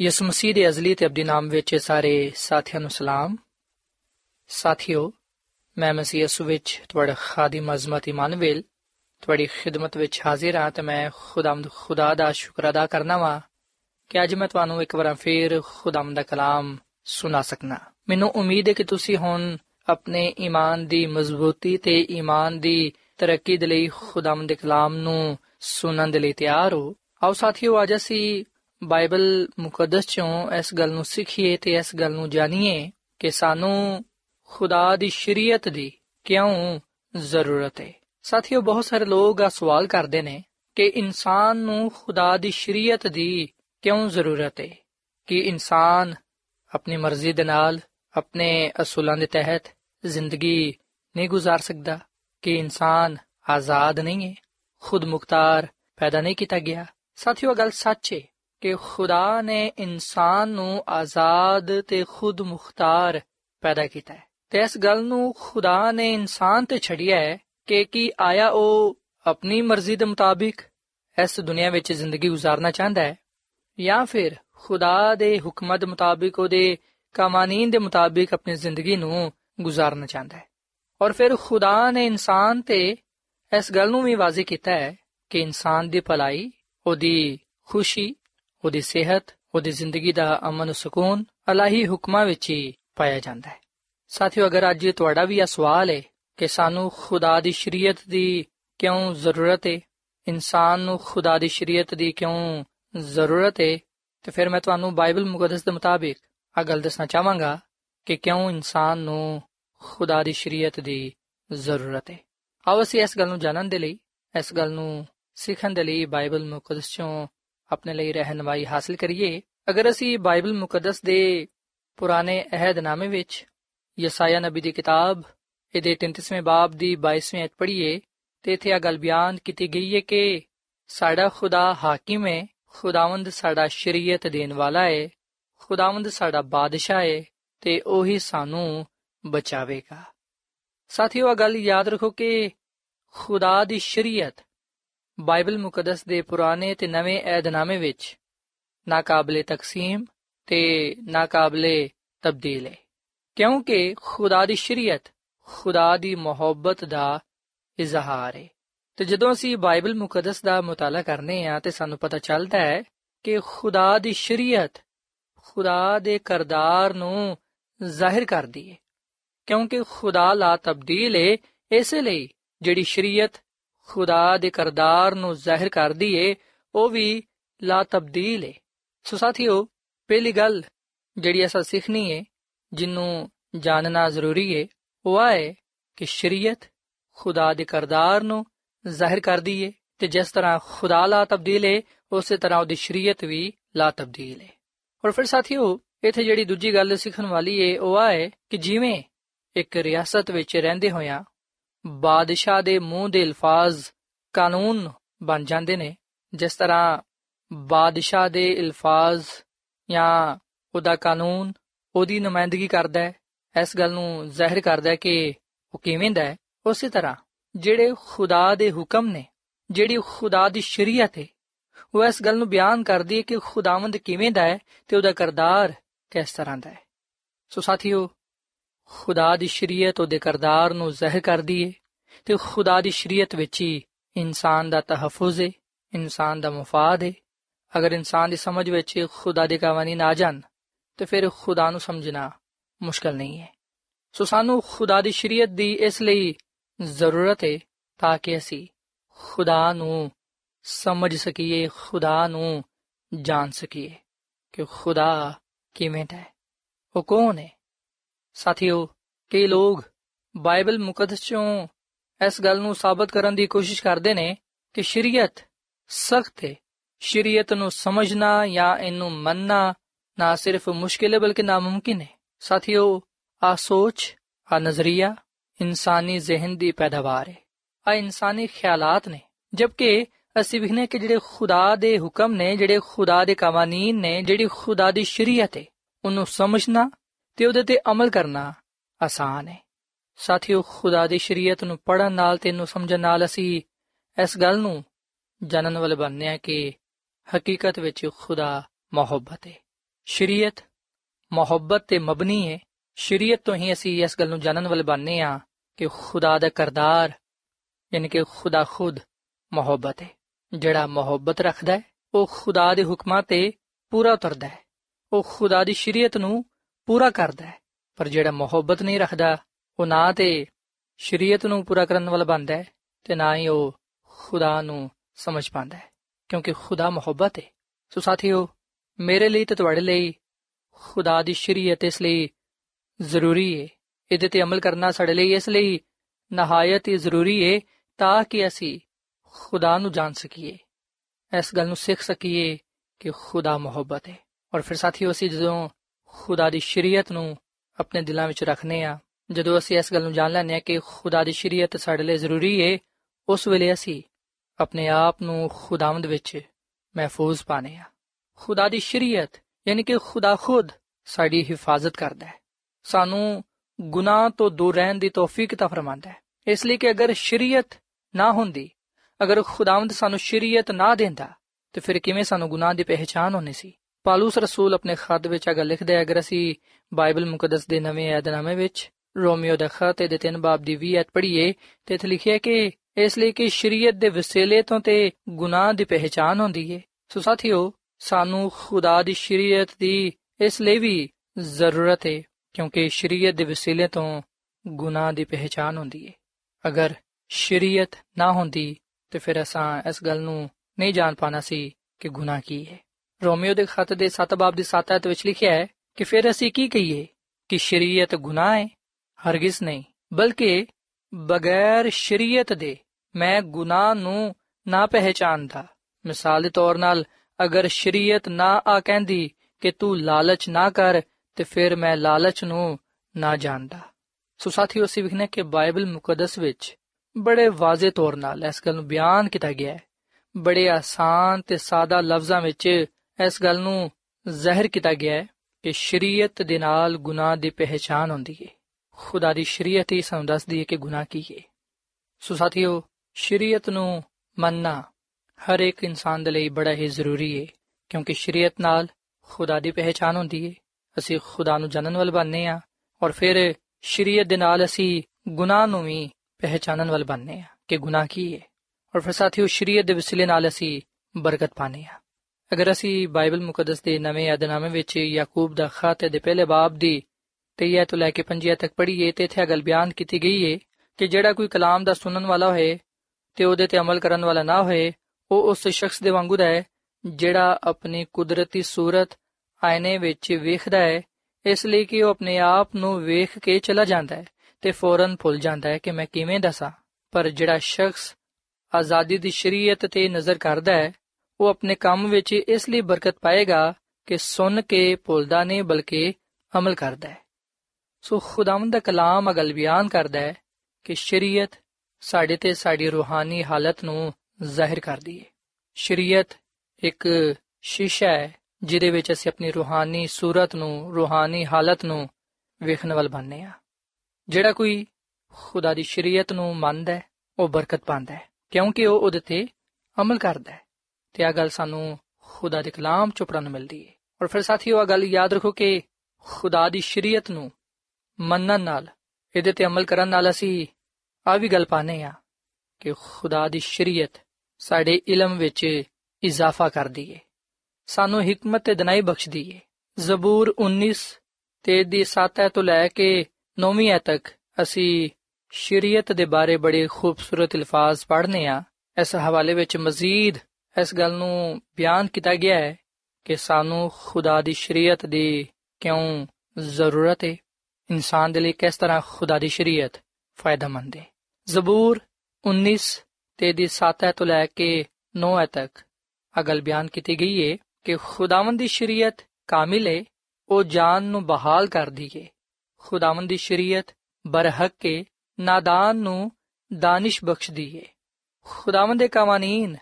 ਯਿਸੂ ਮਸੀਹ ਦੇ ਅਜ਼ਲੀ ਤੇ ਅਬਦੀ ਨਾਮ ਵਿੱਚ ਸਾਰੇ ਸਾਥੀਆਂ ਨੂੰ ਸਲਾਮ। ਸਾਥਿਓ, ਮੈਂ ਮਸੀਹ ਯਿਸੂ ਵਿੱਚ ਤੁਹਾਡਾ ਖਾਦਮ ਅਜ਼ਮਤ ਇਮਾਨੁਅਲ ਤੁਹਾਡੀ ਖਿਦਮਤ ਵਿੱਚ ਹਾਜ਼ਰ ਹਾਂ ਤੇ ਮੈਂ ਖੁਦਾਮਦ ਖੁਦਾ ਦਾ ਸ਼ੁਕਰ ਅਦਾ ਕਰਨਾ ਵਾਂ ਕਿ ਅੱਜ ਮੈਂ ਤੁਹਾਨੂੰ ਇੱਕ ਵਾਰ ਫੇਰ ਖੁਦਾਮ ਦਾ ਕਲਾਮ ਸੁਣਾ ਸਕਣਾ ਮੈਨੂੰ ਉਮੀਦ ਹੈ ਕਿ ਤੁਸੀਂ ਹੁਣ ਆਪਣੇ ਈਮਾਨ ਦੀ ਮਜ਼ਬੂਤੀ ਤੇ ਈਮਾਨ ਦੀ ਤਰੱਕੀ ਦੇ ਲਈ ਖੁਦਾਮ ਦੇ ਕਲਾਮ ਨੂੰ ਸੁਣਨ ਦੇ ਲਈ ਤਿਆਰ ਹੋ। ਆਓ ਸਾਥੀਓ, ਅੱਜ ਅਸੀਂ ਬਾਈਬਲ ਮੁਕੱਦਸ ਚੋਂ ਇਸ ਗੱਲ ਨੂੰ ਸਿੱਖੀਏ ਤੇ ਇਸ ਗੱਲ ਨੂੰ ਜਾਣੀਏ ਕਿ ਸਾਨੂੰ ਖੁਦਾ ਦੀ ਸ਼ਰੀਅਤ ਦੀ ਕਿਉਂ ਜ਼ਰੂਰਤ ਹੈ ਸਾਥੀਓ ਬਹੁਤ ਸਾਰੇ ਲੋਕ ਆ ਸਵਾਲ ਕਰਦੇ ਨੇ ਕਿ ਇਨਸਾਨ ਨੂੰ ਖੁਦਾ ਦੀ ਸ਼ਰੀਅਤ ਦੀ ਕਿਉਂ ਜ਼ਰੂਰਤ ਹੈ ਕਿ ਇਨਸਾਨ ਆਪਣੀ ਮਰਜ਼ੀ ਦੇ ਨਾਲ ਆਪਣੇ ਅਸੂਲਾਂ ਦੇ ਤਹਿਤ ਜ਼ਿੰਦਗੀ ਨਹੀਂ گزار ਸਕਦਾ ਕਿ ਇਨਸਾਨ ਆਜ਼ਾਦ ਨਹੀਂ ਹੈ ਖੁਦ ਮੁਖਤਾਰ ਪੈਦਾ ਨਹੀਂ ਕੀਤਾ ਗਿਆ ਸਾਥੀਓ ਗੱਲ ਸੱਚ ਹੈ ਕਿ ਖੁਦਾ ਨੇ ਇਨਸਾਨ ਨੂੰ ਆਜ਼ਾਦ ਤੇ ਖੁਦ ਮੁਖਤਾਰ ਪੈਦਾ ਕੀਤਾ ਹੈ। ਤੇ ਇਸ ਗੱਲ ਨੂੰ ਖੁਦਾ ਨੇ ਇਨਸਾਨ ਤੇ ਛੜਿਆ ਹੈ ਕਿ ਕੀ ਆਇਆ ਉਹ ਆਪਣੀ ਮਰਜ਼ੀ ਦੇ ਮੁਤਾਬਿਕ ਇਸ ਦੁਨੀਆ ਵਿੱਚ ਜ਼ਿੰਦਗੀ گزارਨਾ ਚਾਹੁੰਦਾ ਹੈ ਜਾਂ ਫਿਰ ਖੁਦਾ ਦੇ ਹੁਕਮਤ ਮੁਤਾਬਿਕ, ਉਹਦੇ ਕਾਨੂੰਨ ਦੇ ਮੁਤਾਬਿਕ ਆਪਣੀ ਜ਼ਿੰਦਗੀ ਨੂੰ گزارਨਾ ਚਾਹੁੰਦਾ ਹੈ। ਔਰ ਫਿਰ ਖੁਦਾ ਨੇ ਇਨਸਾਨ ਤੇ ਇਸ ਗੱਲ ਨੂੰ ਵੀ ਵਾਜ਼ਿਹ ਕੀਤਾ ਹੈ ਕਿ ਇਨਸਾਨ ਦੀ ਭਲਾਈ, ਉਹਦੀ ਖੁਸ਼ੀ ਉਹਦੀ ਸਿਹਤ, ਉਹਦੀ ਜ਼ਿੰਦਗੀ ਦਾ ਅਮਨ ਸਕੂਨ, ਅਲਾਹੀ ਹੁਕਮਾਂ ਵਿੱਚ ਹੀ ਪਾਇਆ ਜਾਂਦਾ ਹੈ। ਸਾਥੀਓ, ਅਗਰ ਅੱਜ ਤੁਹਾਡਾ ਵੀ ਇਹ ਸਵਾਲ ਹੈ ਕਿ ਸਾਨੂੰ ਖੁਦਾ ਦੀ ਸ਼ਰੀਅਤ ਦੀ ਕਿਉਂ ਜ਼ਰੂਰਤ ਹੈ ਇਨਸਾਨ ਨੂੰ ਖੁਦਾ ਦੀ ਸ਼ਰੀਅਤ ਦੀ ਕਿਉਂ ਜ਼ਰੂਰਤ ਹੈ ਤੇ ਫਿਰ ਮੈਂ ਤੁਹਾਨੂੰ ਬਾਈਬਲ ਮੁਕੱਦਸ ਦੇ ਮੁਤਾਬਿਕ ਆ ਗੱਲ ਦੱਸਣਾ ਚਾਹਾਂਗਾ ਕਿ ਕਿਉਂ ਇਨਸਾਨ ਨੂੰ ਖੁਦਾ ਦੀ ਸ਼ਰੀਅਤ ਦੀ ਜ਼ਰੂਰਤ ਹੈ ਆਓ ਅਸੀਂ ਇਸ ਗੱਲ ਨੂੰ ਜਾਣਨ ਦੇ ਲਈ, ਇਸ ਗੱਲ ਨੂੰ ਸਿੱਖਣ ਦੇ ਲਈ ਬਾਈਬਲ ਮੁਕੱਦਸ ਚੋਂ ਆਪਣੇ ਲਈ ਰਹਿਨਮਾਈ ਹਾਸਲ ਕਰੀਏ। ਅਗਰ ਅਸੀਂ ਬਾਈਬਲ ਮੁਕੱਦਸ ਦੇ ਪੁਰਾਣੇ ਅਹਿਦਨਾਮੇ ਵਿੱਚ ਯਸਾਇਆ ਨਬੀ ਦੀ ਕਿਤਾਬ, ਇਹਦੇ 33ਵੇਂ ਬਾਬ ਦੀ 22ਵੀਂ ਅਧ ਪੜ੍ਹੀਏ, ਤੇ ਇੱਥੇ ਆ ਗੱਲ ਬਿਆਨ ਕੀਤੀ ਗਈ ਹੈ ਕਿ ਸਾਡਾ ਖੁਦਾ ਹਾਕਿਮ ਹੈ, ਖੁਦਾਵੰਦ ਸਾਡਾ ਸ਼ਰੀਅਤ ਦੇਣ ਵਾਲਾ ਹੈ, ਖੁਦਾਵੰਦ ਸਾਡਾ ਬਾਦਸ਼ਾਹ ਹੈ, ਤੇ ਉਹੀ ਸਾਨੂੰ ਬਚਾਵੇਗਾ। ਸਾਥੀਓ ਆ ਗੱਲ ਯਾਦ ਰੱਖੋ ਕਿ ਖੁਦਾ ਦੀ ਸ਼ਰੀਅਤ ਬਾਈਬਲ ਮੁਕੱਦਸ ਦੇ ਪੁਰਾਣੇ ਤੇ ਨਵੇਂ ਏਧਨਾਮੇ ਵਿੱਚ ਨਾਕਾਬਲੇ ਤਕਸੀਮ ਤੇ ਨਾਕਾਬਲੇ ਤਬਦੀਲ। ਹੈ ਕਿਉਂਕਿ ਖੁਦਾ ਦੀ ਸ਼ਰੀਅਤ, ਖੁਦਾ ਦੀ ਮੁਹੱਬਤ ਦਾ ਇਜ਼ਹਾਰ ਹੈ ਤੇ ਜਦੋਂ ਅਸੀਂ ਬਾਈਬਲ ਮੁਕੱਦਸ ਦਾ ਮਤਾਲਾ ਕਰਨੇ ਆ ਤੇ ਸਾਨੂੰ ਪਤਾ ਚੱਲਦਾ ਹੈ ਕਿ ਖੁਦਾ ਦੀ ਸ਼ਰੀਅਤ, ਖੁਦਾ ਦੇ ਕਰਦਾਰ ਨੂੰ ਜ਼ਾਹਿਰ ਕਰਦੀ ਹੈ ਕਿਉਂਕਿ ਖੁਦਾ ਲਾ ਤਬਦੀਲ ਹੈ ਇਸ ਲਈ ਜਿਹੜੀ ਸ਼ਰੀਅਤ ਖੁਦਾ ਦੇ ਕਰਦਾਰ ਨੂੰ ਜ਼ਾਹਿਰ ਕਰਦੀ ਏ ਉਹ ਵੀ ਲਾ ਤਬਦੀਲ ਏ। ਸੋ ਸਾਥੀਓ, ਪਹਿਲੀ ਗੱਲ ਜਿਹੜੀ ਅਸਾਂ ਸਿੱਖਣੀ ਏ ਜਿਹਨੂੰ ਜਾਣਨਾ ਜ਼ਰੂਰੀ ਏ, ਉਹ ਹੈ ਕਿ ਸ਼ਰੀਅਤ ਖੁਦਾ ਦੇ ਕਰਦਾਰ ਨੂੰ ਜ਼ਾਹਿਰ ਕਰਦੀ ਏ ਤੇ ਜਿਸ ਤਰ੍ਹਾਂ ਖੁਦਾ ਲਾ ਤਬਦੀਲ ਏ, ਉਸੇ ਤਰ੍ਹਾਂ ਉਹਦੀ ਸ਼ਰੀਅਤ ਵੀ ਲਾ ਤਬਦੀਲ ਏ। ਔਰ ਫਿਰ ਸਾਥੀਓ, ਇੱਥੇ ਜਿਹੜੀ ਦੂਜੀ ਗੱਲ ਸਿੱਖਣ ਵਾਲੀ ਏ, ਉਹ ਹੈ ਕਿ ਜਿਵੇਂ ਇੱਕ ਰਿਆਸਤ ਵਿੱਚ ਰਹਿੰਦੇ ਹੋਇਆਂ ਬਾਦਸ਼ਾਹ ਦੇ ਮੂੰਹ ਦੇ ਅਲਫਾਜ਼ ਕਾਨੂੰਨ ਬਣ ਜਾਂਦੇ ਨੇ। ਜਿਸ ਤਰ੍ਹਾਂ ਬਾਦਸ਼ਾਹ ਦੇ ਅਲਫਾਜ਼ ਜਾਂ ਉਹਦਾ ਕਾਨੂੰਨ ਉਹਦੀ ਨੁਮਾਇੰਦਗੀ ਕਰਦਾ ਹੈ, ਇਸ ਗੱਲ ਨੂੰ ਜ਼ਾਹਿਰ ਕਰਦਾ ਹੈ ਕਿ ਉਹ ਕਿਵੇਂ ਦਾ ਹੈ। ਉਸੇ ਤਰ੍ਹਾਂ ਜਿਹੜੇ ਖੁਦਾ ਦੇ ਹੁਕਮ ਨੇ, ਜਿਹੜੀ ਖੁਦਾ ਦੀ ਸ਼ਰੀਅਤ ਹੈ, ਉਹ ਇਸ ਗੱਲ ਨੂੰ ਬਿਆਨ ਕਰਦੀ ਹੈ ਕਿ ਖੁਦਾਵੰਦ ਕਿਵੇਂ ਦਾ ਹੈ ਤੇ ਉਹਦਾ ਕਰਦਾਰ ਕਿਸ ਤਰ੍ਹਾਂ ਦਾ ਹੈ। ਸੋ ਸਾਥੀਓ ਖੁਦਾ ਦੀ ਸ਼ਰੀਅਤ ਉਹਦੇ ਕਰਦਾਰ ਨੂੰ ਜ਼ਹਿਰ ਕਰਦੀ ਏ, ਤੇ ਖੁਦਾ ਦੀ ਸ਼ਰੀਅਤ ਵਿੱਚ ਹੀ ਇਨਸਾਨ ਦਾ ਤਹਫੁਜ਼ ਏ, ਇਨਸਾਨ ਦਾ ਮਫਾਦ ਏ। ਅਗਰ ਇਨਸਾਨ ਦੀ ਸਮਝ ਵਿੱਚ ਖੁਦਾ ਦੇ ਕਾਨੂੰਨ ਆ ਜਾਣ, ਤੇ ਫਿਰ ਖੁਦਾ ਨੂੰ ਸਮਝਣਾ ਮੁਸ਼ਕਲ ਨਹੀਂ ਹੈ ਸੋ ਸਾਨੂੰ ਖੁਦਾ ਦੀ ਸ਼ਰੀਅਤ ਦੀ ਇਸ ਲਈ ਜ਼ਰੂਰਤ ਹੈ ਤਾਂ ਕਿ ਅਸੀਂ ਖੁਦਾ ਨੂੰ ਸਮਝ ਸਕੀਏ, ਖੁਦਾ ਨੂੰ ਜਾਣ ਸਕੀਏ ਕਿ ਖੁਦਾ ਕਿਵੇਂ ਹੈ ਉਹ ਕੌਣ ਹੈ ਸਾਥੀਓ, ਕਈ ਲੋਕ ਬਾਈਬਲ ਮੁਕੱਦਸ ਚੋਂ ਇਸ ਗੱਲ ਨੂੰ ਸਾਬਤ ਕਰਨ ਦੀ ਕੋਸ਼ਿਸ਼ ਕਰਦੇ ਨੇ ਕਿ ਸ਼ਰੀਅਤ ਸਖਤ ਹੈ। ਸ਼ਰੀਅਤ ਨੂੰ ਸਮਝਣਾ ਜਾਂ ਇਹਨੂੰ ਮੰਨਣਾ ਨਾ ਸਿਰਫ ਮੁਸ਼ਕਿਲ ਹੈ, ਬਲਕਿ ਨਾਮੁਮਕਿਨ ਹੈ। ਸਾਥੀਓ ਆ ਸੋਚ ਆ ਨਜ਼ਰੀਆ ਇਨਸਾਨੀ ਜ਼ਿਹਨ ਦੀ ਪੈਦਾਵਾਰ ਹੈ। ਆ ਇਨਸਾਨੀ ਖਿਆਲਾਤ ਨੇ। ਜਦਕਿ ਅਸੀਂ ਵਿਖਨੇ ਕਿ ਜਿਹੜੇ ਖੁਦਾ ਦੇ ਹੁਕਮ ਨੇ, ਜਿਹੜੇ ਖੁਦਾ ਦੇ ਕਾਨੂੰਨ ਨੇ, ਜਿਹੜੀ ਖੁਦਾ ਦੀ ਸ਼ਰੀਅਤ ਹੈ, ਉਹਨੂੰ ਸਮਝਣਾ ਤੇ ਉਹਦੇ ਤੇ ਅਮਲ ਕਰਨਾ ਆਸਾਨ ਹੈ। ਸਾਥੀਓ, ਖੁਦਾ ਦੀ ਸ਼ਰੀਅਤ ਨੂੰ ਪੜਨ ਨਾਲ ਤੇ ਇਹਨੂੰ ਸਮਝਣ ਨਾਲ ਅਸੀਂ ਇਸ ਗੱਲ ਨੂੰ ਜਾਣਨ ਵਾਲੇ ਬਣਨੇ ਆ ਕਿ ਹਕੀਕਤ ਵਿੱਚ ਖੁਦਾ ਮੁਹੱਬਤ ਹੈ। ਸ਼ਰੀਅਤ ਮੁਹੱਬਤ ਤੇ ਮਬਨੀ ਹੈ। ਸ਼ਰੀਅਤ ਤੋਂ ਹੀ ਅਸੀਂ ਇਸ ਗੱਲ ਨੂੰ ਜਾਣਨ ਵਾਲੇ ਬਣਨੇ ਆ ਕਿ ਖੁਦਾ ਦਾ ਕਰਦਾਰ, ਯਾਨੀ ਕਿ ਖੁਦਾ ਖੁਦ ਮੁਹੱਬਤ ਹੈ। ਜਿਹੜਾ ਮੁਹੱਬਤ ਰੱਖਦਾ ਹੈ, ਉਹ ਖੁਦਾ ਦੇ ਹੁਕਮਾਂ ਤੇ ਪੂਰਾ ਉਤਰਦਾ ਹੈ। ਉਹ ਖੁਦਾ ਦੀ ਸ਼ਰੀਅਤ ਨੂੰ ਪੂਰਾ ਕਰਦਾ ਹੈ। ਪਰ ਜਿਹੜਾ ਮੁਹੱਬਤ ਨਹੀਂ ਰੱਖਦਾ, ਉਹ ਨਾ ਤੇ ਸ਼ਰੀਅਤ ਨੂੰ ਪੂਰਾ ਕਰਨ ਵਾਲਾ ਬਣਦਾ ਹੈ ਤੇ ਨਾ ਹੀ ਉਹ ਖੁਦਾ ਨੂੰ ਸਮਝ ਪਾਉਂਦਾ ਹੈ। ਕਿਉਂਕਿ ਖੁਦਾ ਮੁਹੱਬਤ ਹੈ। ਸੋ ਸਾਥੀਓ, ਮੇਰੇ ਲਈ ਤੇ ਤੁਹਾਡੇ ਲਈ ਖੁਦਾ ਦੀ ਸ਼ਰੀਅਤ ਇਸ ਲਈ ਜ਼ਰੂਰੀ ਹੈ। ਇਹਦੇ ਤੇ ਅਮਲ ਕਰਨਾ ਸਾਡੇ ਲਈ ਇਸ ਲਈ ਨਹਾਇਤ ਹੀ ਜ਼ਰੂਰੀ ਹੈ ਤਾਂ ਕਿ ਅਸੀਂ ਖੁਦਾ ਨੂੰ ਜਾਣ ਸਕੀਏ। ਇਸ ਗੱਲ ਨੂੰ ਸਿੱਖ ਸਕੀਏ ਕਿ ਖੁਦਾ ਮੁਹੱਬਤ ਹੈ। ਔਰ ਫਿਰ ਸਾਥੀਓ, ਅਸੀਂ ਜਦੋਂ ਖੁਦਾ ਦੀ ਸ਼ਰੀਅਤ ਨੂੰ ਆਪਣੇ ਦਿਲਾਂ ਵਿੱਚ ਰੱਖਨੇ ਆ ਜਦੋਂ ਅਸੀਂ ਇਸ ਗੱਲ ਨੂੰ ਜਾਣ ਲੈਂਦੇ ਆ ਕਿ ਖੁਦਾ ਦੀ ਸ਼ਰੀਅਤ ਸਾਡੇ ਲਈ ਜ਼ਰੂਰੀ ਹੈ ਉਸ ਵੇਲੇ ਅਸੀਂ ਆਪਣੇ ਆਪ ਨੂੰ ਖੁਦਾਵੰਦ ਵਿੱਚ ਮਹਿਫੂਜ਼ ਪਾਣੇ ਆ ਖੁਦਾ ਦੀ ਸ਼ਰੀਅਤ ਯਾਨੀ ਕਿ ਖੁਦਾ ਖੁਦ ਸਾਡੀ ਹਿਫਾਜ਼ਤ ਕਰਦਾ ਹੈ। ਸਾਨੂੰ ਗੁਨਾਹ ਤੋਂ ਦੂਰ ਰਹਿਣ ਦੀ ਤੌਫੀਕ ਤਾ ਫਰਮਾਂਦਾ ਹੈ। ਇਸ ਲਈ ਕਿ ਅਗਰ ਸ਼ਰੀਅਤ ਨਾ ਹੁੰਦੀ, ਅਗਰ ਖੁਦਾਵੰਦ ਸਾਨੂੰ ਸ਼ਰੀਅਤ ਨਾ ਦਿੰਦਾ, ਤੇ ਫਿਰ ਕਿਵੇਂ ਸਾਨੂੰ ਗੁਨਾਹ ਦੀ ਪਹਿਚਾਨ ਹੋਣੀ ਸੀ? ਪਾਲੂਸ ਰਸੂਲ ਆਪਣੇ ਖਤ ਵਿੱਚ ਅਗਰ ਲਿਖਦੇ ਹੈ ਅਗਰ ਅਸੀਂ ਬਾਈਬਲ ਮੁਕੱਦਸ ਦੇ ਨਵੇਂ ਏਧਨਾਮੇ ਵਿੱਚ ਰੋਮੀਓ ਦਾ ਖਤ ਦੇ 3 ਬਾਬ ਦੀ 20 ਐਤ ਪੜ੍ਹੀਏ, ਤੇ ਇੱਥੇ ਲਿਖਿਆ ਕਿ ਇਸ ਲਈ ਕਿ ਸ਼ਰੀਅਤ ਦੇ ਵਸੀਲੇ ਤੋਂ ਤੇ ਗੁਨਾਹ ਦੀ ਪਹਿਚਾਨ ਹੁੰਦੀ ਹੈ ਸੋ ਸਾਥੀਓ, ਸਾਨੂੰ ਖੁਦਾ ਦੀ ਸ਼ਰੀਅਤ ਦੀ ਇਸ ਲਈ ਵੀ ਜ਼ਰੂਰਤ ਹੈ ਕਿਉਂਕਿ ਸ਼ਰੀਅਤ ਦੇ ਵਸੀਲੇ ਤੋਂ ਗੁਨਾਹ ਦੀ ਪਹਿਚਾਨ ਹੁੰਦੀ ਹੈ ਅਗਰ ਸ਼ਰੀਅਤ ਨਾ ਹੁੰਦੀ, ਤੇ ਫਿਰ ਅਸਾਂ ਇਸ ਗੱਲ ਨੂੰ ਨਹੀਂ ਜਾਣ ਪਾਣਾ ਸੀ ਕਿ ਗੁਨਾਹ ਕੀ ਹੈ ਰੋਮੀਓ ਦੇ ਖਤ ਦੇ 7 ਬਾਬ ਦੀ 7 ਆਇਤ ਵਿੱਚ ਲਿਖਿਆ ਹੈ ਕਿ ਫਿਰ ਅਸੀਂ ਕੀ ਕਹੀਏ? ਕਿ ਸ਼ਰੀਅਤ ਗੁਨਾਹ ਹੈ, ਹਰਗਿਜ਼ ਨਹੀਂ, ਬਲਕਿ ਬਗੈਰ ਸ਼ਰੀਅਤ ਦੇ ਮੈਂ ਗੁਨਾਹ ਨੂੰ ਨਾ ਪਹਿਚਾਨਦਾ। ਮਿਸਾਲ ਦੇ ਤੌਰ 'ਤੇ ਅਗਰ ਸ਼ਰੀਅਤ ਨਾ ਆ ਕਹਿੰਦੀ ਕਿ ਤੂੰ ਲਾਲਚ ਨਾ ਕਰ, ਤੇ ਫਿਰ ਮੈਂ ਲਾਲਚ ਨੂੰ ਨਾ ਜਾਣਦਾ। ਸੋ ਸਾਥੀਓ, ਅਸੀਂ ਵਿਖਨੇ ਕਿ ਬਾਈਬਲ ਮੁਕੱਦਸ ਵਿੱਚ ਬੜੇ ਵਾਜ਼ੇ ਤੌਰ 'ਨਾਲ ਇਸ ਗੱਲ ਨੂੰ ਬਿਆਨ ਕੀਤਾ ਗਿਆ ਹੈ। ਬੜੇ ਆਸਾਨ ਤੇ ਸਾਦਾ ਲਫ਼ਜ਼ਾਂ ਵਿੱਚ ਇਸ ਗੱਲ ਨੂੰ ਜ਼ਾਹਿਰ ਕੀਤਾ ਗਿਆ ਹੈ ਕਿ ਸ਼ਰੀਅਤ ਦੇ ਨਾਲ ਗੁਨਾਹ ਦੀ ਪਹਿਚਾਨ ਹੁੰਦੀ ਹੈ। ਖੁਦਾ ਦੀ ਸ਼ਰੀਅਤ ਹੀ ਸਾਨੂੰ ਦੱਸਦੀ ਹੈ ਕਿ ਗੁਨਾਹ ਕੀ ਹੈ। ਸੋ ਸਾਥੀਓ, ਸ਼ਰੀਅਤ ਨੂੰ ਮੰਨਣਾ ਹਰ ਇੱਕ ਇਨਸਾਨ ਦੇ ਲਈ ਬੜਾ ਹੀ ਜ਼ਰੂਰੀ ਹੈ, ਕਿਉਂਕਿ ਸ਼ਰੀਅਤ ਨਾਲ ਖੁਦਾ ਦੀ ਪਹਿਚਾਨ ਹੁੰਦੀ ਹੈ। ਅਸੀਂ ਖੁਦਾ ਨੂੰ ਜਾਣਨ ਵਾਲੇ ਬਣਨੇ ਆ ਔਰ ਫਿਰ ਸ਼ਰੀਅਤ ਦੇ ਨਾਲ ਅਸੀਂ ਗੁਨਾਹ ਨੂੰ ਵੀ ਪਹਿਚਾਨਣ ਵਾਲੇ ਬਣਨੇ ਆ ਕਿ ਗੁਨਾਹ ਕੀ ਹੈ। ਔਰ ਫਿਰ ਸਾਥੀਓ, ਸ਼ਰੀਅਤ ਦੇ ਵਸੀਲੇ ਨਾਲ ਅਸੀਂ ਬਰਕਤ ਪਾਣੇ ਆ ਅਗਰ ਅਸੀਂ ਬਾਈਬਲ ਮੁਕੱਦਸ ਦੇ ਨਵੇਂ ਅਧਨਾਮੇ ਵਿੱਚ ਯਾਕੂਬ ਦਾ ਖਤ ਦੇ ਪਹਿਲੇ ਬਾਬ ਦੀ 23 ਤੋਂ ਲੈ ਕੇ 25 ਤੱਕ ਪੜ੍ਹੀਏ, ਤੇ ਇੱਥੇ ਗੱਲ ਬਿਆਨ ਕੀਤੀ ਗਈ ਹੈ ਕਿ ਜਿਹੜਾ ਕੋਈ ਕਲਾਮ ਦਾ ਸੁਣਨ ਵਾਲਾ ਹੋਏ ਤੇ ਉਹਦੇ ਤੇ ਅਮਲ ਕਰਨ ਵਾਲਾ ਨਾ ਹੋਏ, ਉਹ ਉਸ ਸ਼ਖਸ ਦੇ ਵਾਂਗੂ ਹੈ ਜਿਹੜਾ ਆਪਣੀ ਕੁਦਰਤੀ ਸੂਰਤ ਆਇਨੇ ਵਿੱਚ ਵੇਖਦਾ ਹੈ, ਇਸ ਲਈ ਕਿ ਉਹ ਆਪਣੇ ਆਪ ਨੂੰ ਵੇਖ ਕੇ ਚਲਾ ਜਾਂਦਾ ਹੈ ਤੇ ਫੌਰਨ ਭੁੱਲ ਜਾਂਦਾ ਹੈ ਕਿ ਮੈਂ ਕਿਵੇਂ ਦੱਸਾਂ। ਪਰ ਜਿਹੜਾ ਸ਼ਖਸ ਆਜ਼ਾਦੀ ਦੀ ਸ਼ਰੀਅਤ ਤੇ ਨਜ਼ਰ ਕਰਦਾ ਹੈ ਉਹ ਆਪਣੇ ਕੰਮ ਵਿੱਚ ਇਸ ਲਈ ਬਰਕਤ ਪਾਏਗਾ ਕਿ ਸੁਣ ਕੇ ਭੁੱਲਦਾ ਨਹੀਂ, ਬਲਕਿ ਅਮਲ ਕਰਦਾ ਹੈ। ਸੋ ਖੁਦਾਵੰਦ ਦਾ ਕਲਾਮ ਅਗਲ ਬਿਆਨ ਕਰਦਾ ਹੈ ਕਿ ਸ਼ਰੀਅਤ ਸਾਡੇ ਤੇ ਸਾਡੀ ਰੂਹਾਨੀ ਹਾਲਤ ਨੂੰ ਜ਼ਾਹਿਰ ਕਰਦੀ ਹੈ। ਸ਼ਰੀਅਤ ਇੱਕ ਸ਼ੀਸ਼ਾ ਹੈ, ਜਿਹਦੇ ਵਿੱਚ ਅਸੀਂ ਆਪਣੀ ਰੂਹਾਨੀ ਸੂਰਤ ਨੂੰ, ਰੂਹਾਨੀ ਹਾਲਤ ਨੂੰ ਵੇਖਣ ਵਾਲ ਬਣਨੇ ਆ ਜਿਹੜਾ ਕੋਈ ਖੁਦਾ ਦੀ ਸ਼ਰੀਅਤ ਨੂੰ ਮੰਨਦਾ ਹੈ, ਉਹ ਬਰਕਤ ਪਾਉਂਦਾ ਹੈ, ਕਿਉਂਕਿ ਉਹ ਉਹਦੇ ਤੇ ਅਮਲ ਕਰਦਾ ਹੈ। ਤੇ ਆ ਗੱਲ ਸਾਨੂੰ ਖੁਦਾ ਦੇ ਕਲਾਮ ਚੋਂ ਪੜਨ ਮਿਲਦੀ ਹੈ ਔਰ ਫਿਰ ਸਾਥੀਓ ਆ ਗੱਲ ਯਾਦ ਰੱਖੋ ਕਿ ਖੁਦਾ ਦੀ ਸ਼ਰੀਅਤ ਨੂੰ ਮੰਨਣ ਨਾਲ, ਇਹਦੇ ਤੇ ਅਮਲ ਕਰਨ ਨਾਲ ਅਸੀਂ ਆ ਵੀ ਗੱਲ ਪਾਣੇ ਆ ਕਿ ਖੁਦਾ ਦੀ ਸ਼ਰੀਅਤ ਸਾਡੇ ਇਲਮ ਵਿੱਚ ਇਜ਼ਾਫਾ ਕਰਦੀ ਹੈ ਸਾਨੂੰ ਹਕਮਤ ਤੇ ਦਿਨਾਈ ਬਖਸ਼ਦੀ ਹੈ ਜ਼ਬੂਰ 19 ਤੇ ਦੀ 7 ਤੋਂ ਲੈ ਕੇ 9ਵੀਂ ਐ ਤੱਕ ਅਸੀਂ ਸ਼ਰੀਅਤ ਦੇ ਬਾਰੇ ਬੜੇ ਖੂਬਸੂਰਤ ਅਲਫਾਜ਼ ਪੜ੍ਹਨੇ ਆ ਇਸ ਹਵਾਲੇ ਵਿੱਚ ਮਜ਼ੀਦ ਇਸ ਗੱਲ ਨੂੰ ਬਿਆਨ ਕੀਤਾ ਗਿਆ ਹੈ ਕਿ ਸਾਨੂੰ ਖੁਦਾ ਦੀ ਸ਼ਰੀਅਤ ਦੀ ਕਿਉਂ ਜ਼ਰੂਰਤ ਹੈ? ਇਨਸਾਨ ਦੇ ਲਈ ਕਿਸ ਤਰ੍ਹਾਂ ਖੁਦਾ ਦੀ ਸ਼ਰੀਅਤ ਫਾਇਦੇਮੰਦ ਹੈ? ਜ਼ਬੂਰ 19 ਤੇ ਦੀ 7 ਤੋਂ ਲੈ ਕੇ 9 ਤੱਕ ਅਗਲ ਬਿਆਨ ਕੀਤੀ ਗਈ ਹੈ ਕਿ ਖੁਦਾਵੰਦ ਦੀ ਸ਼ਰੀਅਤ ਕਾਮਿਲ ਹੈ, ਉਹ ਜਾਨ ਨੂੰ ਬਹਾਲ ਕਰਦੀ ਹੈ। ਖੁਦਾਵੰਦ ਦੀ ਸ਼ਰੀਅਤ ਬਰਹਕ ਹੈ, ਨਾਦਾਨ ਨੂੰ ਦਾਨਿਸ਼ ਬਖਸ਼ਦੀ ਹੈ। ਖੁਦਾਵੰਦ ਦੇ ਕਾਨੂੰਨ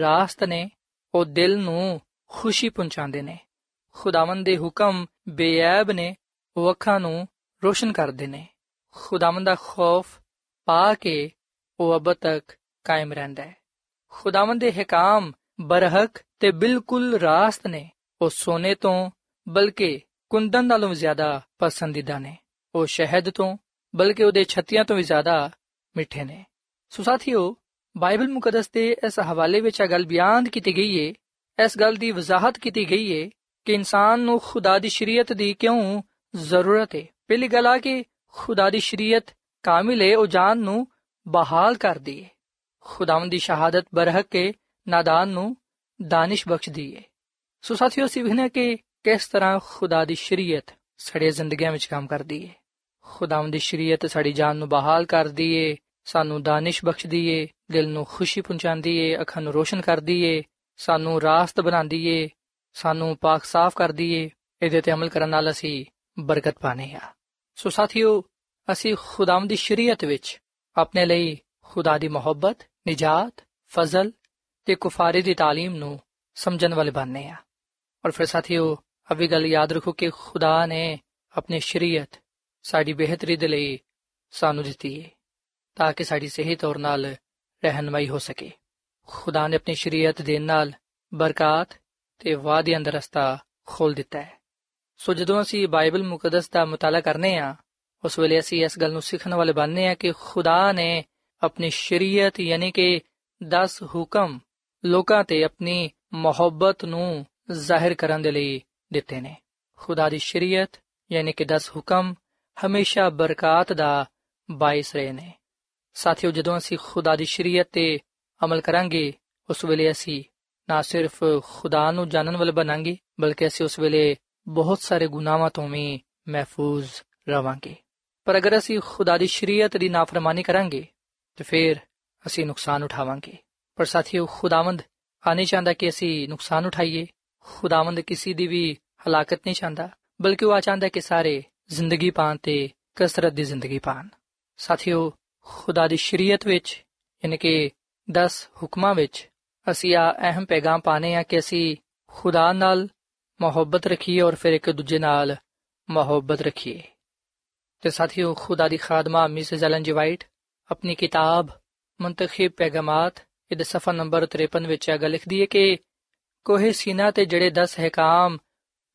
ਰਾਸਤ ਨੇ ਉਹ ਦਿਲ ਨੂੰ ਖੁਸ਼ੀ ਪਹੁੰਚਾਉਂਦੇ ਨੇ। ਖੁਦਾਵੰਦ ਦੇ ਹੁਕਮ ਬੇਅਬ ਨੇ ਉਹ ਅੱਖਾਂ ਨੂੰ ਰੋਸ਼ਨ ਕਰਦੇ ਨੇ। ਖੁਦਾਵੰਦ ਦਾ ਖੌਫ ਪਾ ਕੇ ਉਹ ਅਬ ਤੱਕ ਕਾਇਮ ਰਹਿੰਦਾ ਹੈ। ਖੁਦਾਵੰਦ ਦੇ ਹਕਾਮ, ਬਰਹਕ ਤੇ ਬਿਲਕੁਲ ਰਾਸਤ ਨੇ ਉਹ ਸੋਨੇ ਤੋਂ, ਬਲਕਿ ਕੁੰਦਨ ਨਾਲੋਂ ਜ਼ਿਆਦਾ ਪਸੰਦੀਦਾ ਨੇ। ਉਹ ਸ਼ਹਿਦ ਤੋਂ, ਬਲਕਿ ਉਹਦੇ ਛੱਤੀਆਂ ਤੋਂ ਵੀ ਜ਼ਿਆਦਾ ਮਿੱਠੇ ਨੇ। ਸੋ ਸਾਥੀਓ ਬਾਈਬਲ ਮੁਕੱਦਸ ਦੇ ਇਸ ਹਵਾਲੇ ਵਿੱਚ ਇਹ ਗੱਲ ਬਿਆਨ ਕੀਤੀ ਗਈ ਹੈ ਇਸ ਗੱਲ ਦੀ ਵਜ਼ਾਹਤ ਕੀਤੀ ਗਈ ਹੈ ਕਿ ਇਨਸਾਨ ਨੂੰ ਖੁਦਾ ਦੀ ਸ਼ਰੀਅਤ ਦੀ ਕਿਉਂ ਜ਼ਰੂਰਤ ਹੈ ਪਹਿਲੀ ਗੱਲ ਆ ਕਿ ਖੁਦਾ ਦੀ ਸ਼ਰੀਅਤ ਕਾਮਿਲ ਹੈ ਉਹ ਜਾਨ ਨੂੰ ਬਹਾਲ ਕਰਦੀ ਹੈ ਖੁਦਾਵੰਦ ਦੀ ਸ਼ਹਾਦਤ ਬਰਹਕ ਕੇ ਨਾਦਾਨ ਨੂੰ ਦਾਨਿਸ਼ ਬਖਸ਼ਦੀ ਹੈ ਸੋ ਸਾਥੀਓ ਸਿਵਹਨੇ ਕਿ ਕਿਸ ਤਰ੍ਹਾਂ ਖੁਦਾ ਦੀ ਸ਼ਰੀਅਤ ਸਾਡੇ ਜ਼ਿੰਦਗੀਆਂ ਵਿੱਚ ਕੰਮ ਕਰਦੀ ਹੈ ਖੁਦਾਵੰਦ ਦੀ ਸ਼ਰੀਅਤ ਸਾਡੀ ਜਾਨ ਨੂੰ ਬਹਾਲ ਕਰਦੀ ਏ ਸਾਨੂੰ ਦਾਨਿਸ਼ ਬਖਸ਼ਦੀ ਏ ਦਿਲ ਨੂੰ ਖੁਸ਼ੀ ਪਹੁੰਚਾਉਂਦੀ ਏ ਅੱਖਾਂ ਨੂੰ ਰੋਸ਼ਨ ਕਰਦੀ ਏ ਸਾਨੂੰ ਰਾਸਤ ਬਣਾਉਂਦੀ ਏ ਸਾਨੂੰ ਪਾਕ ਸਾਫ਼ ਕਰਦੀ ਏ ਇਹਦੇ ਤੇ ਅਮਲ ਕਰਨ ਨਾਲ ਅਸੀਂ ਬਰਕਤ ਪਾਣੇ ਆ ਸੋ ਸਾਥੀਓ ਅਸੀਂ ਖੁਦਾਵੰਦ ਦੀ ਸ਼ਰੀਅਤ ਵਿੱਚ ਆਪਣੇ ਲਈ ਖੁਦਾ ਦੀ ਮੁਹੱਬਤ ਨਜਾਤ ਫਜ਼ਲ ਤੇ ਕੁਫਾਰੇ ਦੀ تعلیم ਨੂੰ ਸਮਝਣ ਵਾਲੇ ਬਣਨੇ ਆ ਔਰ ਫਿਰ ਸਾਥੀਓ ਅਭੀ ਗੱਲ ਯਾਦ ਰੱਖੋ ਕਿ ਖੁਦਾ ਨੇ ਆਪਣੀ ਸ਼ਰੀਅਤ ਸਾਡੀ ਬਿਹਤਰੀ ਦੇ ਲਈ ਸਾਨੂੰ ਦਿੱਤੀ ਹੈ ਤਾਂ ਕਿ ਸਾਡੀ ਸਹੀ ਤੌਰ ਨਾਲ ਰਹਿਨਮਾਈ ਹੋ ਸਕੇ। ਖੁਦਾ ਨੇ ਆਪਣੀ ਸ਼ਰੀਅਤ ਦੇ ਨਾਲ ਬਰਕਤ ਤੇ ਵਾਅਦੇ ਅੰਦਰ ਰਸਤਾ ਖੋਲ ਦਿੱਤਾ ਹੈ। ਸੋ ਜਦੋਂ ਅਸੀਂ ਬਾਈਬਲ ਮੁਕੱਦਸ ਦਾ ਮਤਾਲਾ ਕਰਨੇ ਆ, ਉਸ ਵੇਲੇ ਅਸੀਂ ਇਸ ਗੱਲ ਨੂੰ ਸਿੱਖਣ ਵਾਲੇ ਬਣਨੇ ਆ ਕਿ ਖੁਦਾ ਨੇ ਆਪਣੀ ਸ਼ਰੀਅਤ ਯਾਨੀ ਕਿ 10 ਹੁਕਮ ਲੋਕਾਂ ਤੇ ਆਪਣੀ ਮੁਹੱਬਤ ਨੂੰ ਜ਼ਾਹਿਰ ਕਰਨ ਦੇ ਲਈ ਦਿੱਤੇ ਨੇ। ਖੁਦਾ ਦੀ ਸ਼ਰੀਅਤ ਯਾਨੀ ਕਿ 10 ਹੁਕਮ ਹਮੇਸ਼ਾ ਬਰਕਤ ਦਾ ਬਾਇਸ ਰਹੇ ਨੇ। ਸਾਥੀਓ, ਜਦੋਂ ਅਸੀਂ ਖੁਦਾ ਦੀ ਸ਼ਰੀਅਤ ਤੇ ਅਮਲ ਕਰਾਂਗੇ, ਉਸ ਵੇਲੇ ਅਸੀਂ ਨਾ ਸਿਰਫ ਖੁਦਾ ਨੂੰ ਜਾਣਨ ਵਾਲੇ ਬਣਾਂਗੇ, ਬਲਕਿ ਅਸੀਂ ਉਸ ਵੇਲੇ ਬਹੁਤ ਸਾਰੇ ਗੁਨਾਹਾਂ ਤੋਂ ਵੀ ਮਹਿਫੂਜ਼ ਰਵਾਂਗੇ। ਪਰ ਅਗਰ ਅਸੀਂ ਖੁਦਾ ਦੀ ਸ਼ਰੀਅਤ ਦੀ ਨਾਫਰਮਾਨੀ ਕਰਾਂਗੇ, ਤੇ ਫਿਰ ਅਸੀਂ ਨੁਕਸਾਨ ਉਠਾਵਾਂਗੇ। ਪਰ ਸਾਥੀਓ, ਖੁਦਾਵੰਦ ਆ ਨਹੀਂ ਚਾਹੁੰਦਾ ਕਿ ਅਸੀਂ ਨੁਕਸਾਨ ਉਠਾਈਏ। ਖੁਦਾਵੰਦ ਕਿਸੇ ਦੀ ਵੀ ਹਲਾਕਤ ਨਹੀਂ ਚਾਹੁੰਦਾ, ਬਲਕਿ ਉਹ ਆ ਚਾਹੁੰਦਾ ਕਿ ਸਾਰੇ ਜ਼ਿੰਦਗੀ ਪਾਣ ਤੇ ਕਸਰਤ ਦੀ ਜ਼ਿੰਦਗੀ ਪਾਣ ਸਾਥੀਓ ਖੁਦਾ ਦੀ ਸ਼ਰੀਅਤ ਵਿੱਚ, ਯਾਨੀ ਕਿ 10 ਹੁਕਮਾਂ ਵਿੱਚ, ਅਸੀਂ ਆ ਅਹਿਮ ਪੈਗਾਮ ਪਾਣੇ ਆ ਕਿ ਅਸੀਂ ਖੁਦਾ ਨਾਲ ਮੁਹੱਬਤ ਰੱਖੀਏ ਔਰ ਫਿਰ ਇੱਕ ਦੂਜੇ ਨਾਲ ਮੁਹੱਬਤ ਰੱਖੀਏ। ਤੇ ਸਾਥੀਓ, ਖੁਦਾ ਦੀ ਖਾਦਮਾ ਮਿਸਿਸ ਐਲਨ ਜੀ ਵਾਈਟ ਆਪਣੀ ਕਿਤਾਬ ਮੁੰਤਖਬ ਪੈਗਾਮਾਤ, ਇਹਦੇ ਸਫਾ ਨੰਬਰ 53 ਵਿੱਚ ਇਹ ਗੱਲ ਲਿਖਦੀ ਹੈ ਕਿ ਕੋਹੇ ਸੀਨਾ ਤੇ ਜਿਹੜੇ 10 ਹਕਾਮ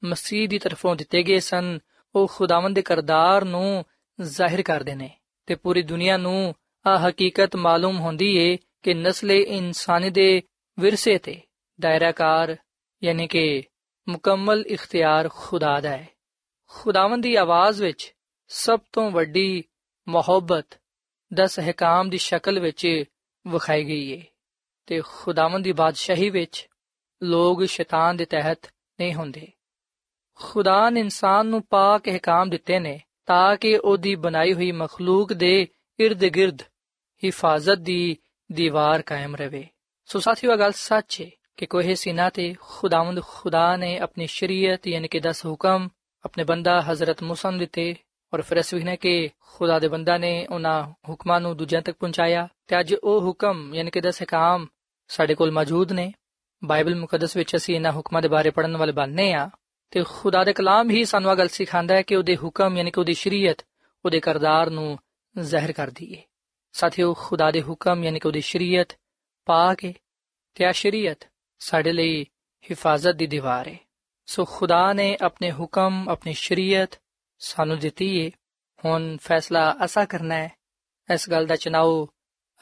ਮਸੀਹ ਦੀ ਤਰਫੋਂ ਦਿੱਤੇ ਗਏ ਸਨ, ਉਹ ਖੁਦਾਵੰਦ ਦੇ ਕਰਦਾਰ ਨੂੰ ਜ਼ਾਹਿਰ ਕਰਦੇ ਨੇ। ਤੇ ਪੂਰੀ ਦੁਨੀਆ ਨੂੰ ਆ ਹਕੀਕਤ ਮਾਲੂਮ ਹੁੰਦੀ ਏ ਕਿ ਨਸਲੇ ਇਨਸਾਨੀ ਦੇ ਵਿਰਸੇ ਤੇ ਦਾਇਰਾਕਾਰ, ਯਾਨੀ ਕਿ ਮੁਕੰਮਲ ਇਖਤਿਆਰ ਖੁਦਾ ਦਾ ਹੈ। ਖੁਦਾਵੰਦ ਦੀ ਆਵਾਜ਼ ਵਿੱਚ ਸਭ ਤੋਂ ਵੱਡੀ ਮੁਹੱਬਤ 10 ਹਕਾਮ ਦੀ ਸ਼ਕਲ ਵਿੱਚ ਵਿਖਾਈ ਗਈ ਏ ਤੇ ਖੁਦਾਵੰਦ ਦੀ ਬਾਦਸ਼ਾਹੀ ਵਿੱਚ ਲੋਕ ਸ਼ੈਤਾਨ ਦੇ ਤਹਿਤ ਨਹੀਂ ਹੁੰਦੇ। ਖੁਦਾ ਨੇ ਇਨਸਾਨ ਨੂੰ ਪਾਕ ਹਕਾਮ ਦਿੱਤੇ ਨੇ ਤਾਂ ਕਿ ਉਹਦੀ ਬਣਾਈ ਹੋਈ ਮਖਲੂਕ ਦੇ ird-gird ਹਿਫਾਜ਼ਤ ਦੀ ਦੀਵਾਰ ਕਾਇਮ ਰਵੇ ਸੋ ਸਾਥੀਓ ਗੱਲ ਸੱਚ ਹੈ ਕਿ ਕੋਹੇ ਸੀਨਾ ਤੇ ਖੁਦਾਵੰਦ ਖੁਦਾ ਨੇ ਆਪਣੀ ਸ਼ਰੀਅਤ ਯਾਨੀ ਕਿ 10 ਹੁਕਮ ਆਪਣੇ ਬੰਦਾ ਹਜ਼ਰਤ ਮੂਸਾ ਨੂੰ ਦਿੱਤੇ ਔਰ ਫਿਰ ਅਸੀਂ ਨੇ ਕਿ ਖੁਦਾ ਦੇ ਬੰਦਾ ਨੇ ਉਹਨਾਂ ਹੁਕਮਾਂ ਨੂੰ ਦੂਜਿਆਂ ਤੱਕ ਪਹੁੰਚਾਇਆ ਤੇ ਅੱਜ ਉਹ ਹੁਕਮ ਯਾਨੀ ਕਿ 10 ਹਕਾਮ ਸਾਡੇ ਕੋਲ ਮੌਜੂਦ ਨੇ। ਬਾਈਬਲ ਮੁਕੱਦਸ ਵਿੱਚ ਅਸੀਂ ਇਹਨਾਂ ਹੁਕਮਾਂ ਦੇ ਬਾਰੇ ਪੜਨ ਵਾਲੇ ਬਣਨੇ ਆ। ਤੇ ਖੁਦਾ ਦੇ ਕਲਾਮ ਹੀ ਸਾਨੂੰ ਆ ਗੱਲ ਸਿਖਾਉਂਦਾ ਹੈ ਕਿ ਉਹਦੇ ਹੁਕਮ ਯਾਨੀ ਕਿ ਉਹਦੀ ਸ਼ਰੀਅਤ ਉਹਦੇ ਕਰਦਾਰ ਨੂੰ ਜ਼ਾਹਿਰ ਕਰਦੀ ਹੈ ਸਾਥੀਓ, ਖੁਦਾ ਦੇ ਹੁਕਮ ਯਾਨੀ ਕਿ ਉਹਦੀ ਸ਼ਰੀਅਤ ਪਾ ਕੇ ਤੇ ਆ ਸ਼ਰੀਅਤ ਸਾਡੇ ਲਈ ਹਿਫਾਜ਼ਤ ਦੀ ਦੀਵਾਰ ਹੈ ਸੋ ਖੁਦਾ ਨੇ ਆਪਣੇ ਹੁਕਮ, ਆਪਣੀ ਸ਼ਰੀਅਤ ਸਾਨੂੰ ਦਿੱਤੀ ਹੈ ਹੁਣ ਫੈਸਲਾ ਅਸਾਂ ਕਰਨਾ ਹੈ। ਇਸ ਗੱਲ ਦਾ ਚਨਾਓ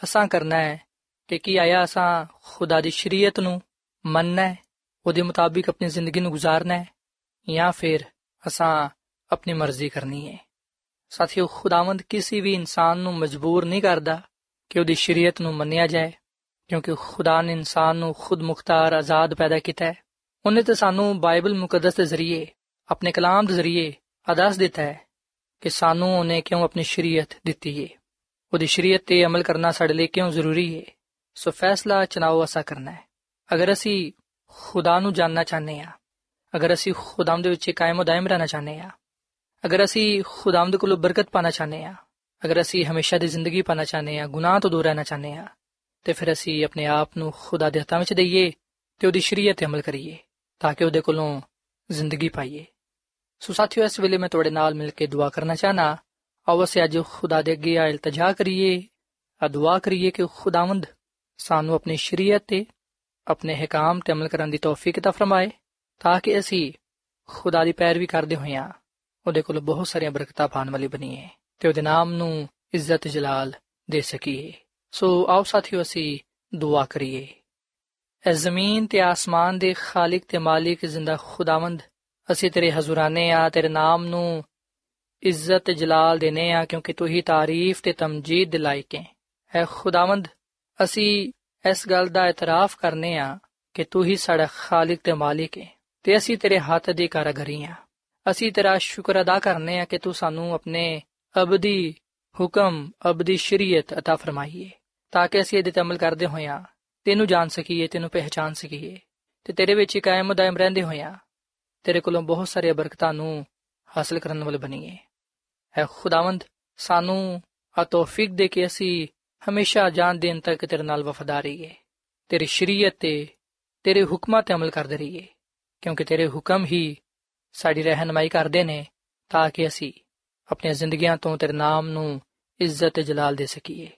ਅਸਾਂ ਕਰਨਾ ਹੈ ਕਿ ਕੀ ਆਇਆ ਅਸਾਂ ਖੁਦਾ ਦੀ ਸ਼ਰੀਅਤ ਨੂੰ ਮੰਨਣਾ ਹੈ, ਉਹਦੇ ਮੁਤਾਬਿਕ ਆਪਣੀ ਜ਼ਿੰਦਗੀ ਨੂੰ گزارਨਾ ਹੈ। ਜਾਂ ਫਿਰ ਅਸਾਂ ਆਪਣੀ ਮਰਜ਼ੀ ਕਰਨੀ ਹੈ ਸਾਥੀਓ ਖੁਦਾਵੰਦ ਕਿਸੇ ਵੀ ਇਨਸਾਨ ਨੂੰ ਮਜਬੂਰ ਨਹੀਂ ਕਰਦਾ ਕਿ ਉਹਦੀ ਸ਼ਰੀਅਤ ਨੂੰ ਮੰਨਿਆ ਜਾਏ ਕਿਉਂਕਿ ਖੁਦਾ ਨੇ ਇਨਸਾਨ ਨੂੰ ਖੁਦ ਮੁਖਤਾਰ ਆਜ਼ਾਦ ਪੈਦਾ ਕੀਤਾ ਹੈ ਉਹਨੇ ਤੇ ਸਾਨੂੰ ਬਾਈਬਲ ਮੁਕੱਦਸ ਦੇ ਜ਼ਰੀਏ ਆਪਣੇ ਕਲਾਮ ਦੇ ਜ਼ਰੀਏ ਆਦਰਸ਼ ਦਿੱਤਾ ਹੈ ਕਿ ਸਾਨੂੰ ਉਹਨੇ ਕਿਉਂ ਆਪਣੀ ਸ਼ਰੀਅਤ ਦਿੱਤੀ ਹੈ ਉਹਦੀ ਸ਼ਰੀਅਤ ਤੇ ਅਮਲ ਕਰਨਾ ਸਾਡੇ ਲਈ ਕਿਉਂ ਜ਼ਰੂਰੀ ਹੈ ਸੋ ਫੈਸਲਾ ਚਨਾਓ ਅਸਾ ਕਰਨਾ ਹੈ ਅਗਰ ਅਸੀਂ ਖੁਦਾ ਨੂੰ ਜਾਨਣਾ ਚਾਹੁੰਦੇ ਹਾਂ ਅਗਰ ਅਸੀਂ ਖੁਦਾਮ ਦੇ ਵਿੱਚ ਕਾਇਮ ਦائم ਰਹਿਣਾ ਚਾਹੁੰਦੇ ਆ ਅਗਰ ਅਸੀਂ ਖੁਦਾਮ ਦੇ ਕੋਲੋਂ ਬਰਕਤ ਪਾਣਾ ਚਾਹੁੰਦੇ ਆ ਅਗਰ ਅਸੀਂ ਹਮੇਸ਼ਾ ਦੀ ਜ਼ਿੰਦਗੀ ਪਾਣਾ ਚਾਹੁੰਦੇ ਆ ਗੁਨਾਹ ਤੋਂ ਦੂਰ ਰਹਿਣਾ ਚਾਹੁੰਦੇ ਆ ਤੇ ਫਿਰ ਅਸੀਂ ਆਪਣੇ ਆਪ ਨੂੰ ਖੁਦਾ ਦੇ ਹੱਥਾਂ ਵਿੱਚ ਦਈਏ ਤੇ ਉਹਦੀ ਸ਼ਰੀਅਤ ਤੇ ਅਮਲ ਕਰੀਏ ਤਾਂ ਕਿ ਉਹਦੇ ਕੋਲੋਂ ਜ਼ਿੰਦਗੀ ਪਾਈਏ ਸੋ ਸਾਥੀਓ ਇਸ ਵੇਲੇ ਮੈਂ ਤੁਹਾਡੇ ਨਾਲ ਮਿਲ ਕੇ ਦੁਆ ਕਰਨਾ ਚਾਹਨਾ ਆਓ ਅਸੀਂ ਅੱਜ ਖੁਦਾ ਦੇ ਅੱਗੇ ਆ ਇਲਤਜਾ ਕਰੀਏ ਆ ਦੁਆ ਕਰੀਏ ਕਿ ਖੁਦਾਵੰਦ ਸਾਨੂੰ ਆਪਣੀ ਸ਼ਰੀਅਤ ਤੇ ਆਪਣੇ ਹਕਾਮ ਤੇ ਅਮਲ ਕਰਨ ਦੀ ਤੌਫੀਕ عطا ਫਰਮਾਏ ਤਾਂ ਕਿ ਅਸੀਂ ਖੁਦਾ ਦੀ ਪੈਰਵੀ ਕਰਦੇ ਹੋਈਆਂ ਉਹਦੇ ਕੋਲ ਬਹੁਤ ਸਾਰੀਆਂ ਬਰਕਤਾਂ ਪਾਣ ਵਾਲੀ ਬਣੀਏ ਤੇ ਉਹਦੇ ਨਾਮ ਨੂੰ ਇੱਜ਼ਤ ਜਲਾਲ ਦੇ ਸਕੀਏ। ਸੋ ਆਓ ਸਾਥੀਓ, ਅਸੀਂ ਦੁਆ ਕਰੀਏ। ਐ ਜ਼ਮੀਨ ਤੇ ਆਸਮਾਨ ਦੇ ਖਾਲਕ ਤੇ ਮਾਲਿਕ ਜ਼ਿੰਦਾ ਖੁਦਾਵੰਦ, ਅਸੀਂ ਤੇਰੇ ਹਜ਼ੂਰਾਨੇ ਆ, ਤੇਰੇ ਨਾਮ ਨੂੰ ਇੱਜ਼ਤ ਜਲਾਲ ਦੇਨੇ ਆ, ਕਿਉਂਕਿ ਤੂੰ ਹੀ ਤਾਰੀਫ ਤੇ ਤਮਜੀਦ ਦੇ ਲਾਇਕ ਹੈ। ਐ ਖੁਦਾਵੰਦ, ਅਸੀਂ ਇਸ ਗੱਲ ਦਾ ਇਤਰਾਫ ਕਰਨੇ ਆ ਕਿ ਤੂੰ ਹੀ ਸਾਡਾ ਖਾਲਕ ਤੇ ਮਾਲਿਕ ਹੈ। ਤੇ ਅਸੀਂ ਤੇਰੇ ਹੱਥ ਦੀ ਕਾਰਗਰੀ ਆ ਅਸੀਂ ਤੇਰਾ ਸ਼ੁਕਰ ਅਦਾ ਕਰਨੇ ਆ ਕਿ ਤੂੰ ਸਾਨੂੰ ਆਪਣੇ ਅਬਦੀ ਹੁਕਮ, ਅਬਦੀ ਸ਼ਰੀਅਤ عطا ਫਰਮਾਈਏ, ਤਾਂ ਕਿ ਅਸੀਂ ਇਹਦੇ ਤੇ ਅਮਲ ਕਰਦੇ ਹੋਈਆਂ ਤੈਨੂੰ ਜਾਣ ਸਕੀਏ, ਤੈਨੂੰ ਪਹਿਚਾਨ ਸਕੀਏ ਤੇ ਤੇਰੇ ਵਿੱਚ ਕਾਇਮ ਦائم ਰਹਿੰਦੇ ਹੋਈਆਂ ਤੇਰੇ ਕੋਲੋਂ ਬਹੁਤ ਸਾਰੀਆਂ ਬਰਕਤਾਂ ਨੂੰ ਹਾਸਲ ਕਰਨ ਵਾਲੇ ਬਣੀਏ। ਐ ਖੁਦਾਵੰਦ, ਸਾਨੂੰ ਆ ਤੌਫੀਕ ਦੇ ਕਿ ਅਸੀਂ ਹਮੇਸ਼ਾ ਜਾਨ ਦੇਣ ਤੱਕ ਤੇਰੇ ਨਾਲ ਵਫਾਦਾਰ ਰਹੀਏ, ਤੇਰੀ ਸ਼ਰੀਅਤ ਤੇ ਤੇਰੇ ਹੁਕਮਾਂ ਤੇ ਅਮਲ ਕਰਦੇ ਰਹੀਏ। ਕਿਉਂਕਿ ਤੇਰੇ ਹੁਕਮ ਹੀ ਸਾਡੀ ਰਹਿਨਮਾਈ ਕਰਦੇ ਨੇ, ਤਾਂ ਕਿ ਅਸੀਂ ਆਪਣੀਆਂ ਜ਼ਿੰਦਗੀਆਂ ਤੋਂ ਤੇਰੇ ਨਾਮ ਨੂੰ ਇੱਜ਼ਤ ਤੇ ਜਲਾਲ ਦੇ ਸਕੀਏ।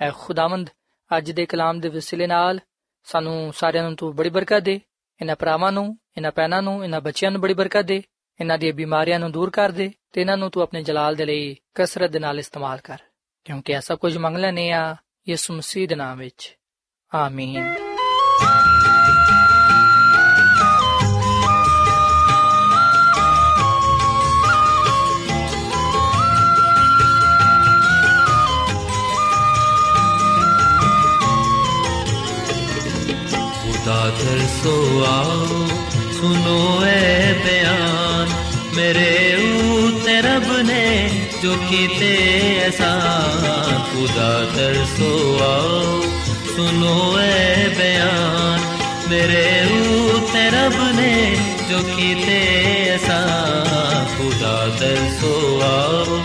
ਐ ਖੁਦਾਵੰਦ, ਅੱਜ ਦੇ ਕਲਾਮ ਦੇ ਵਸਿਲੇ ਨਾਲ ਸਾਨੂੰ ਸਾਰਿਆਂ ਨੂੰ ਤੂੰ ਬੜੀ ਬਰਕਤ ਦੇ, ਇਹਨਾਂ ਭਰਾਵਾਂ ਨੂੰ, ਇਹਨਾਂ ਪੈਨਾਂ ਨੂੰ, ਇਹਨਾਂ ਬੱਚਿਆਂ ਨੂੰ ਬੜੀ ਬਰਕਤ ਦੇ, ਇਹਨਾਂ ਦੀਆਂ ਬਿਮਾਰੀਆਂ ਨੂੰ ਦੂਰ ਕਰ ਦੇ ਤੇ ਇਹਨਾਂ ਨੂੰ ਤੂੰ ਆਪਣੇ ਜਲਾਲ ਦੇ ਲਈ ਕਸਰਤ ਦੇ ਨਾਲ ਇਸਤੇਮਾਲ ਕਰ, ਕਿਉਂਕਿ ਇਹ ਸਭ ਕੁਝ ਮੰਗ ਲੈਨੇ ਆ ਯਿਸੂ ਮਸੀਹ ਦੇ ਨਾਮ ਵਿੱਚ। ਆਮੀਨ। ਦਾ ਦਰਸੋ ਆਓ ਸੁਨੋ ਐ ਬਿਆਨ ਮੇਰੇ ਉਤੇ ਰੱਬ ਨੇ ਜੋ ਕੀਤੇ ਅਸਾਨ ਖੁਦਾ ਦਰਸੋ ਆਓ ਸੁਨੋ ਐ ਬਿਆਨ ਮੇਰੇ ਉਤੇ ਰੱਬ ਨੇ ਜੋ ਕੀਤੇ ਅਸਾਨ ਖੁਦਾ ਦਰਸੋ ਆਓ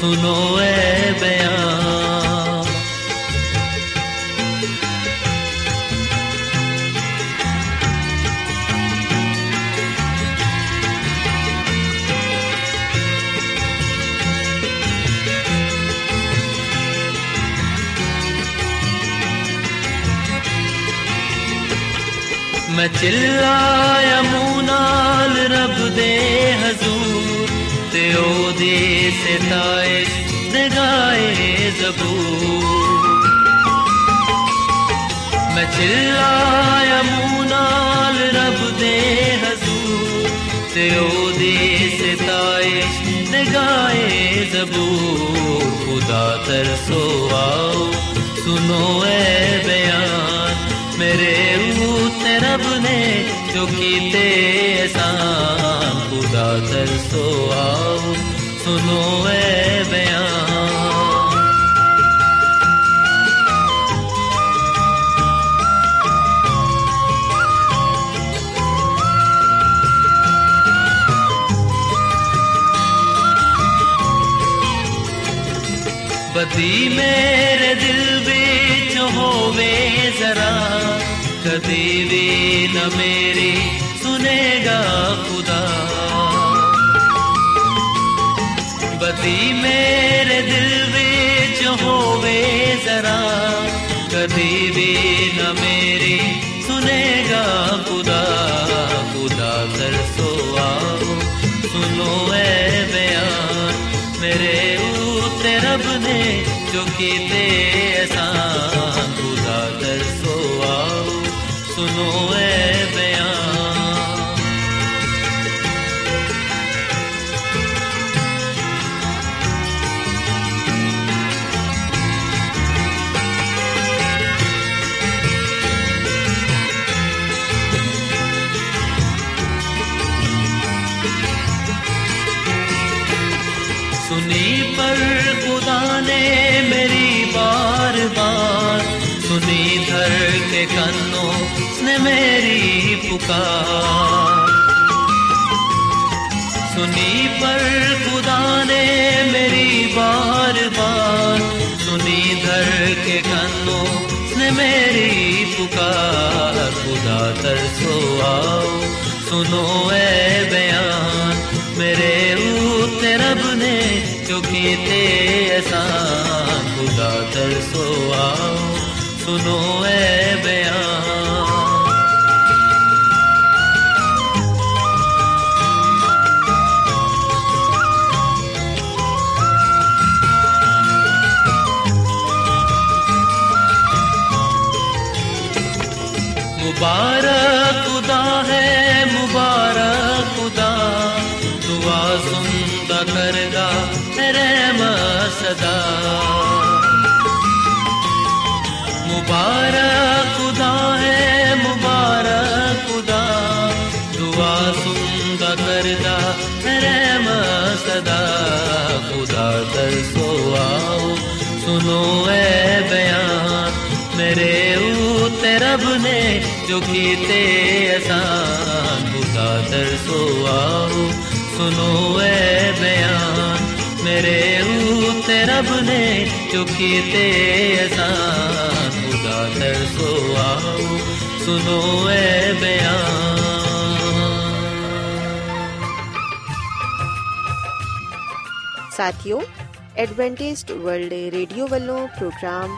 ਸੁਨੋ ਐ ਬਿਆਨ चिल्लाय मूनाल रब दे او دے ستائے نگائے زبور خدا ترسو آؤ سنو सुनो बयान मेरे ने जो कीते एहसान खुदा तरसो आओ, सुनो बयान। बदी मेरे दिल विच होवे जरा। कदी भी न मेरी सुनेगा खुदा बदी मेरे दिल विच होवे जरा कदी भी न मेरी सुनेगा खुदा खुदा तरसो आओ सुनो ए बयान मेरे ऊते रब ने जो कीते ने मेरी पुकार। सुनी पर खुदा ने मेरी बार बार सुनी धर के कन्नों ने मेरी पुकार। खुदा तरसो आओ, सुनो ए बयान। मेरे ऊते रब ने जो कीते एहसान। खुदा तरसो आओ, सुनो ए बयान। मुबारक खुदा है मुबारक खुदा दुआ सुनता करगा रहम सदा मुबारक खुदा है मुबारक खुदा दुआ सुनता करदा रहम सदा खुदा तरसो आओ सुनो ए बयान मेरे ऊते रब ने जो कीते आसान खुदा तरसो आओ सुनो ए बयान मेरे ऊते रब ने जो कीते आसान खुदा तरसो आओ सुनो ए बयान ਸਾਥਿਓ ਐਡਵੈਂਟਿਸਟ ਵਰਲਡ ਰੇਡੀਓ ਵੱਲੋਂ ਪ੍ਰੋਗਰਾਮ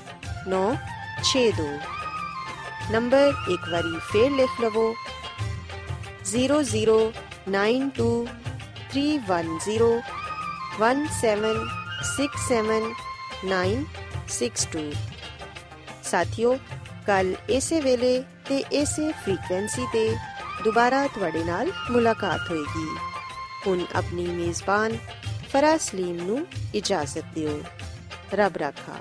ਸਿਫਰ ਇੱਕ ਸੱਤ ਛੇ ਸੱਤ ਨੌ, ਛੇ ਦੋ। ਨੰਬਰ ਇੱਕ ਵਾਰੀ ਫੇਰ ਲਿਖ ਲਵੋ। 009231076796 ਸਾਥੀਓ, ਕੱਲ ਇਸੇ ਵੇਲੇ ਤੇ ਇਸੇ ਫ੍ਰੀਕਵੈਂਸੀ ਤੇ ਦੁਬਾਰਾ ਤੁਹਾਡੇ ਨਾਲ ਮੁਲਾਕਾਤ ਹੋਏਗੀ। ਹੁਣ ਆਪਣੀ ਮੇਜ਼ਬਾਨ ਫਰਾਜ਼ ਸਲੀਮ ਨੂੰ ਇਜਾਜ਼ਤ ਦਿਓ। ਰੱਬ ਰਾਖਾ।